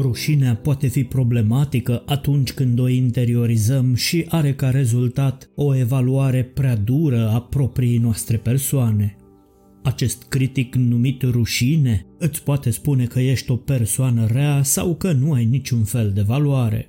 Rușinea poate fi problematică atunci când o interiorizăm și are ca rezultat o evaluare prea dură a propriei noastre persoane. Acest critic numit rușine îți poate spune că ești o persoană rea sau că nu ai niciun fel de valoare.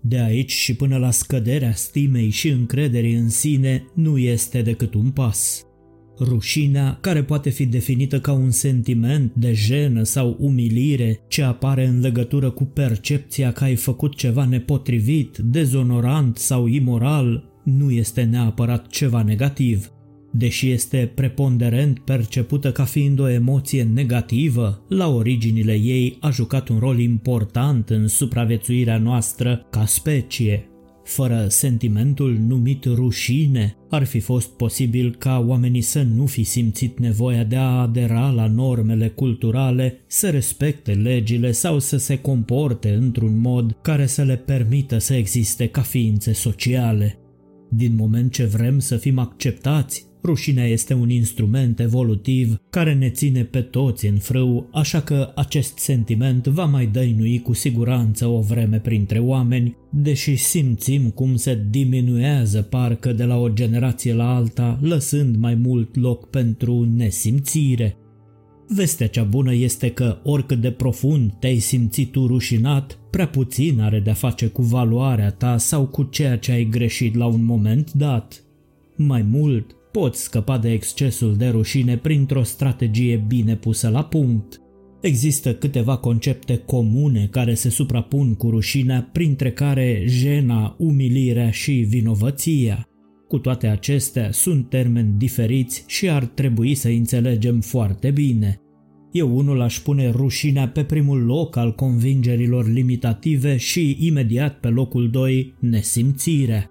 De aici și până la scăderea stimei și încrederii în sine nu este decât un pas. Rușinea, care poate fi definită ca un sentiment de jenă sau umilire ce apare în legătură cu percepția că ai făcut ceva nepotrivit, dezonorant sau imoral, nu este neapărat ceva negativ. Deși este preponderent percepută ca fiind o emoție negativă, la originile ei a jucat un rol important în supraviețuirea noastră ca specie. Fără sentimentul numit rușine, ar fi fost posibil ca oamenii să nu fi simțit nevoia de a adera la normele culturale, să respecte legile sau să se comporte într-un mod care să le permită să existe ca ființe sociale. Din moment ce vrem să fim acceptați, Rușinea este un instrument evolutiv care ne ține pe toți în frâu, așa că acest sentiment va mai dăinui cu siguranță o vreme printre oameni, deși simțim cum se diminuează parcă de la o generație la alta, lăsând mai mult loc pentru nesimțire. Vestea cea bună este că oricât de profund te-ai simțit tu rușinat, prea puțin are de-a face cu valoarea ta sau cu ceea ce ai greșit la un moment dat. Mai mult, Poți scăpa de excesul de rușine printr-o strategie bine pusă la punct. Există câteva concepte comune care se suprapun cu rușinea, printre care jena, umilirea și vinovăția. Cu toate acestea, sunt termeni diferiți și ar trebui să înțelegem foarte bine. Eu unul aș pune rușinea pe primul loc al convingerilor limitative și imediat pe locul 2 nesimțirea.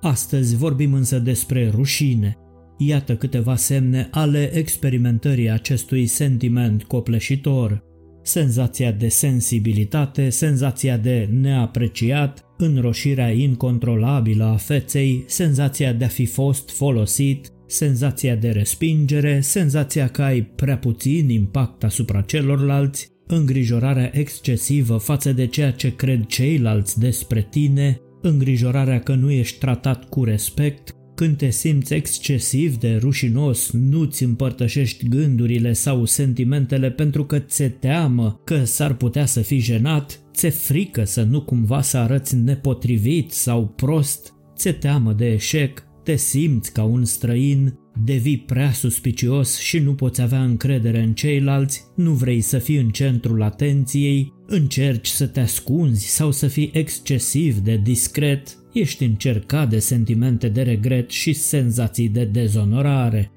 Astăzi vorbim însă despre rușine. Iată câteva semne ale experimentării acestui sentiment copleșitor. Senzația de sensibilitate, senzația de neapreciat, înroșirea incontrolabilă a feței, senzația de a fi fost folosit, senzația de respingere, senzația că ai prea puțin impact asupra celorlalți, îngrijorarea excesivă față de ceea ce cred ceilalți despre tine, îngrijorarea că nu ești tratat cu respect, când te simți excesiv de rușinos, nu-ți împărtășești gândurile sau sentimentele pentru că ți-e teamă că s-ar putea să fii jenat, ți-e frică să nu cumva să arăți nepotrivit sau prost, ți-e teamă de eșec, te simți ca un străin, devii prea suspicios și nu poți avea încredere în ceilalți, nu vrei să fii în centrul atenției, încerci să te ascunzi sau să fii excesiv de discret, ești încercat de sentimente de regret și senzații de dezonorare.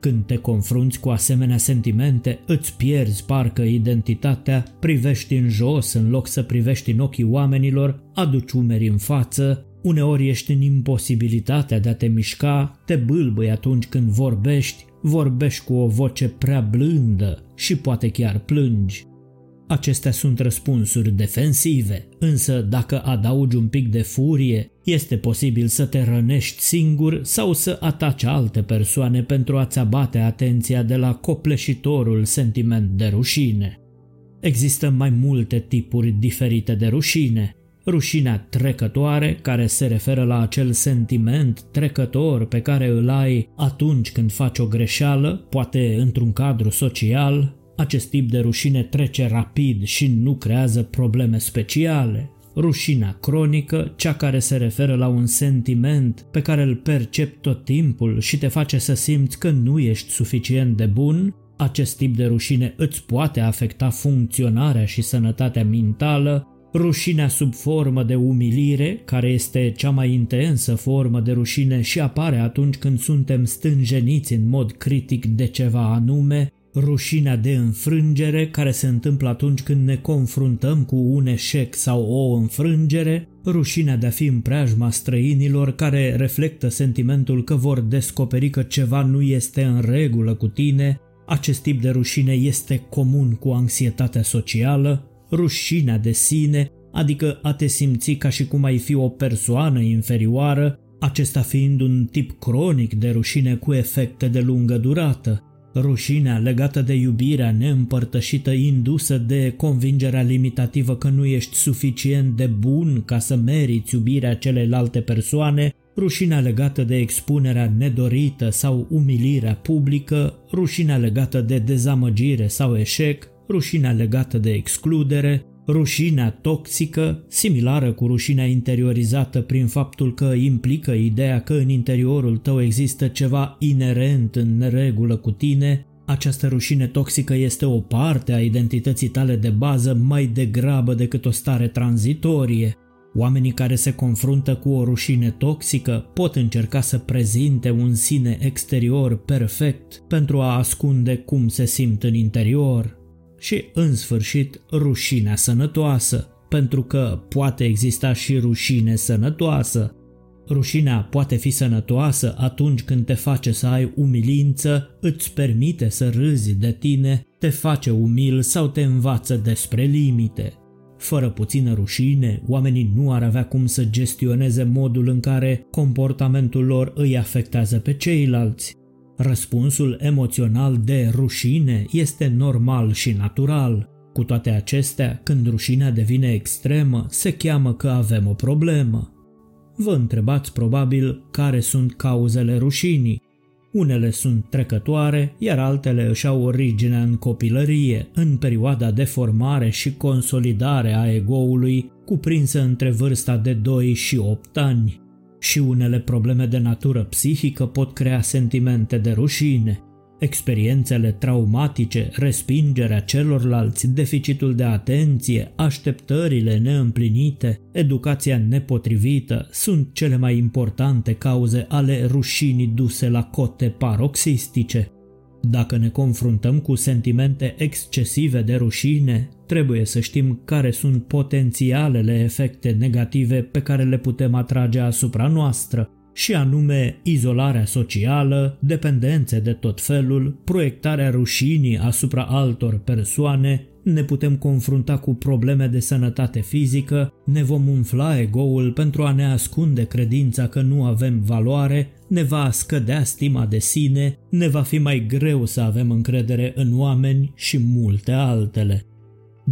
Când te confrunți cu asemenea sentimente, îți pierzi parcă identitatea, privești în jos în loc să privești în ochii oamenilor, aduci umeri în față, uneori ești în imposibilitatea de a te mișca, te bâlbâi atunci când vorbești, vorbești cu o voce prea blândă și poate chiar plângi. Acestea sunt răspunsuri defensive, însă dacă adaugi un pic de furie, este posibil să te rănești singur sau să ataci alte persoane pentru a-ți abate atenția de la copleșitorul sentiment de rușine. Există mai multe tipuri diferite de rușine. Rușinea trecătoare, care se referă la acel sentiment trecător pe care îl ai atunci când faci o greșeală, poate într-un cadru social, acest tip de rușine trece rapid și nu creează probleme speciale. Rușinea cronică, cea care se referă la un sentiment pe care îl percepi tot timpul și te face să simți că nu ești suficient de bun, acest tip de rușine îți poate afecta funcționarea și sănătatea mentală, rușinea sub formă de umilire, care este cea mai intensă formă de rușine și apare atunci când suntem stânjeniți în mod critic de ceva anume, rușinea de înfrângere care se întâmplă atunci când ne confruntăm cu un eșec sau o înfrângere, rușinea de a fi în preajma străinilor care reflectă sentimentul că vor descoperi că ceva nu este în regulă cu tine, acest tip de rușine este comun cu anxietatea socială, rușinea de sine, adică a te simți ca și cum ai fi o persoană inferioară, acesta fiind un tip cronic de rușine cu efecte de lungă durată, rușinea legată de iubirea neîmpărtășită indusă de convingerea limitativă că nu ești suficient de bun ca să meriți iubirea celelalte persoane, rușinea legată de expunerea nedorită sau umilirea publică, rușinea legată de dezamăgire sau eșec, rușinea legată de excludere, rușinea toxică, similară cu rușinea interiorizată prin faptul că implică ideea că în interiorul tău există ceva inerent în neregulă cu tine, această rușine toxică este o parte a identității tale de bază mai degrabă decât o stare tranzitorie. Oamenii care se confruntă cu o rușine toxică pot încerca să prezinte un sine exterior perfect pentru a ascunde cum se simt în interior și, în sfârșit, rușinea sănătoasă, pentru că poate exista și rușine sănătoasă. Rușinea poate fi sănătoasă atunci când te face să ai umilință, îți permite să râzi de tine, te face umil sau te învață despre limite. Fără puțină rușine, oamenii nu ar avea cum să gestioneze modul în care comportamentul lor îi afectează pe ceilalți. Răspunsul emoțional de rușine este normal și natural. Cu toate acestea, când rușinea devine extremă, se cheamă că avem o problemă. Vă întrebați probabil care sunt cauzele rușinii. Unele sunt trecătoare, iar altele își au originea în copilărie, în perioada de formare și consolidare a egoului, cuprinsă între vârsta de 2 și 8 ani. Și unele probleme de natură psihică pot crea sentimente de rușine. Experiențele traumatice, respingerea celorlalți, deficitul de atenție, așteptările neîmplinite, educația nepotrivită sunt cele mai importante cauze ale rușinii duse la cote paroxistice. Dacă ne confruntăm cu sentimente excesive de rușine, trebuie să știm care sunt potențialele efecte negative pe care le putem atrage asupra noastră, și anume izolarea socială, dependențe de tot felul, proiectarea rușinii asupra altor persoane, ne putem confrunta cu probleme de sănătate fizică, ne vom umfla egoul pentru a ne ascunde credința că nu avem valoare, ne va scădea stima de sine, ne va fi mai greu să avem încredere în oameni și multe altele.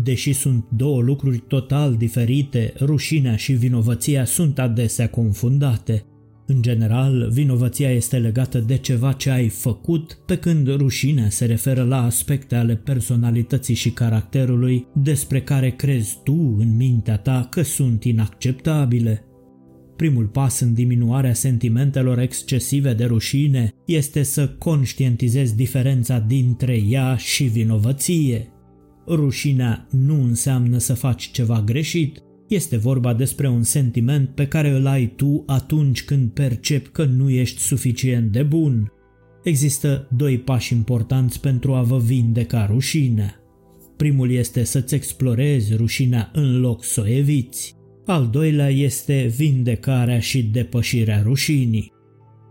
Deși sunt două lucruri total diferite, rușinea și vinovăția sunt adesea confundate. În general, vinovăția este legată de ceva ce ai făcut, pe când rușinea se referă la aspecte ale personalității și caracterului despre care crezi tu în mintea ta că sunt inacceptabile. Primul pas în diminuarea sentimentelor excesive de rușine este să conștientizezi diferența dintre ea și vinovăție. Rușinea nu înseamnă să faci ceva greșit, este vorba despre un sentiment pe care îl ai tu atunci când percepi că nu ești suficient de bun. Există doi pași importanți pentru a vă vindeca rușinea. Primul este să-ți explorezi rușinea în loc să o eviți. Al doilea este vindecarea și depășirea rușinii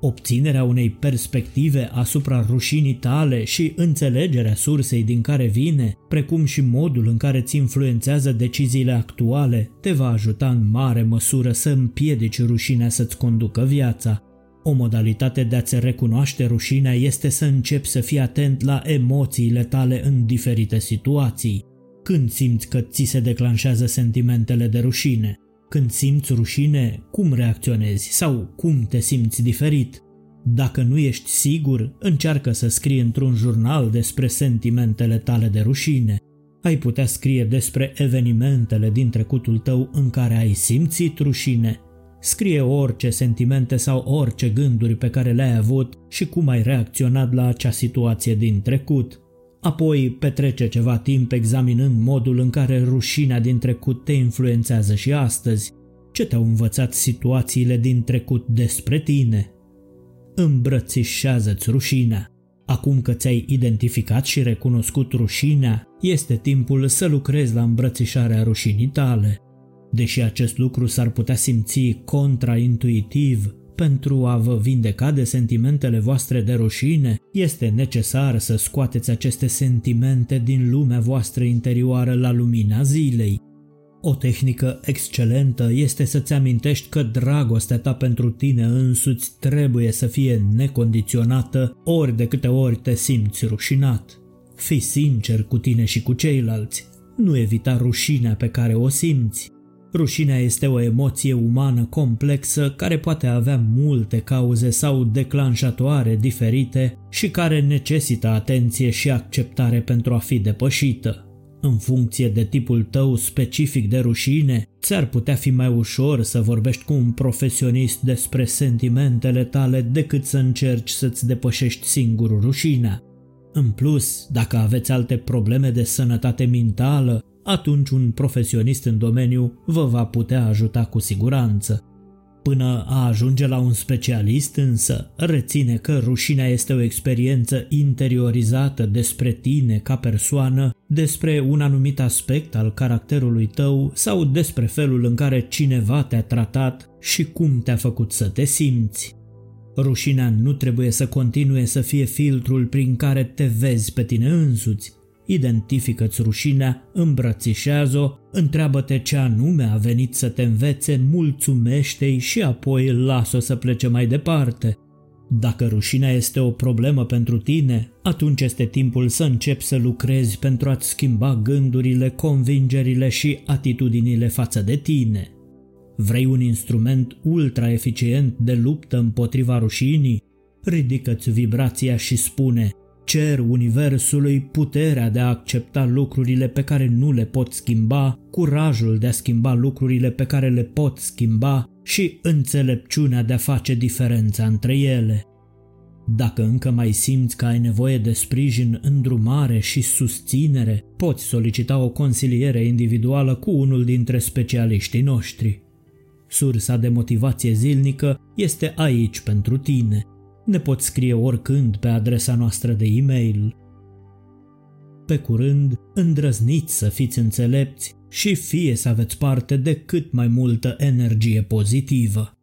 obținerea unei perspective asupra rușinii tale și înțelegerea sursei din care vine, precum și modul în care îți influențează deciziile actuale, te va ajuta în mare măsură să împiedici rușinea să-ți conducă viața. O modalitate de a-ți recunoaște rușinea este să începi să fii atent la emoțiile tale în diferite situații. Când simți că ți se declanșează sentimentele de rușine, când simți rușine, cum reacționezi sau cum te simți diferit? Dacă nu ești sigur, încearcă să scrii într-un jurnal despre sentimentele tale de rușine. Ai putea scrie despre evenimentele din trecutul tău în care ai simțit rușine. Scrie orice sentimente sau orice gânduri pe care le-ai avut și cum ai reacționat la acea situație din trecut. Apoi petrece ceva timp examinând modul în care rușinea din trecut te influențează și astăzi. Ce te-au învățat situațiile din trecut despre tine? Îmbrățișează-ți rușinea. Acum că ți-ai identificat și recunoscut rușinea, este timpul să lucrezi la îmbrățișarea rușinii tale. Deși acest lucru s-ar putea simți contraintuitiv, pentru a vă vindeca de sentimentele voastre de rușine, este necesar să scoateți aceste sentimente din lumea voastră interioară la lumina zilei. O tehnică excelentă este să-ți amintești că dragostea ta pentru tine însuți trebuie să fie necondiționată ori de câte ori te simți rușinat. Fii sincer cu tine și cu ceilalți. Nu evita rușinea pe care o simți. Rușinea este o emoție umană complexă care poate avea multe cauze sau declanșatoare diferite și care necesită atenție și acceptare pentru a fi depășită. În funcție de tipul tău specific de rușine, ți-ar putea fi mai ușor să vorbești cu un profesionist despre sentimentele tale decât să încerci să-ți depășești singur rușinea. În plus, dacă aveți alte probleme de sănătate mentală, atunci un profesionist în domeniu vă va putea ajuta cu siguranță. Până a ajunge la un specialist însă, reține că rușinea este o experiență interiorizată despre tine ca persoană, despre un anumit aspect al caracterului tău sau despre felul în care cineva te-a tratat și cum te-a făcut să te simți. Rușinea nu trebuie să continue să fie filtrul prin care te vezi pe tine însuți, Identifică-ți rușinea, îmbrățișează-o, întreabă-te ce anume a venit să te învețe, mulțumește-i și apoi lasă-o să plece mai departe. Dacă rușinea este o problemă pentru tine, atunci este timpul să începi să lucrezi pentru a-ți schimba gândurile, convingerile și atitudinile față de tine. Vrei un instrument ultra eficient de luptă împotriva rușinii? Ridică-ți vibrația și spune – Cer universului puterea de a accepta lucrurile pe care nu le pot schimba, curajul de a schimba lucrurile pe care le pot schimba și înțelepciunea de a face diferența între ele. Dacă încă mai simți că ai nevoie de sprijin, îndrumare și susținere, poți solicita o consiliere individuală cu unul dintre specialiștii noștri. Sursa de motivație zilnică este aici pentru tine – ne poți scrie oricând pe adresa noastră de e-mail. Pe curând, îndrăzniți să fiți înțelepți și fie să aveți parte de cât mai multă energie pozitivă.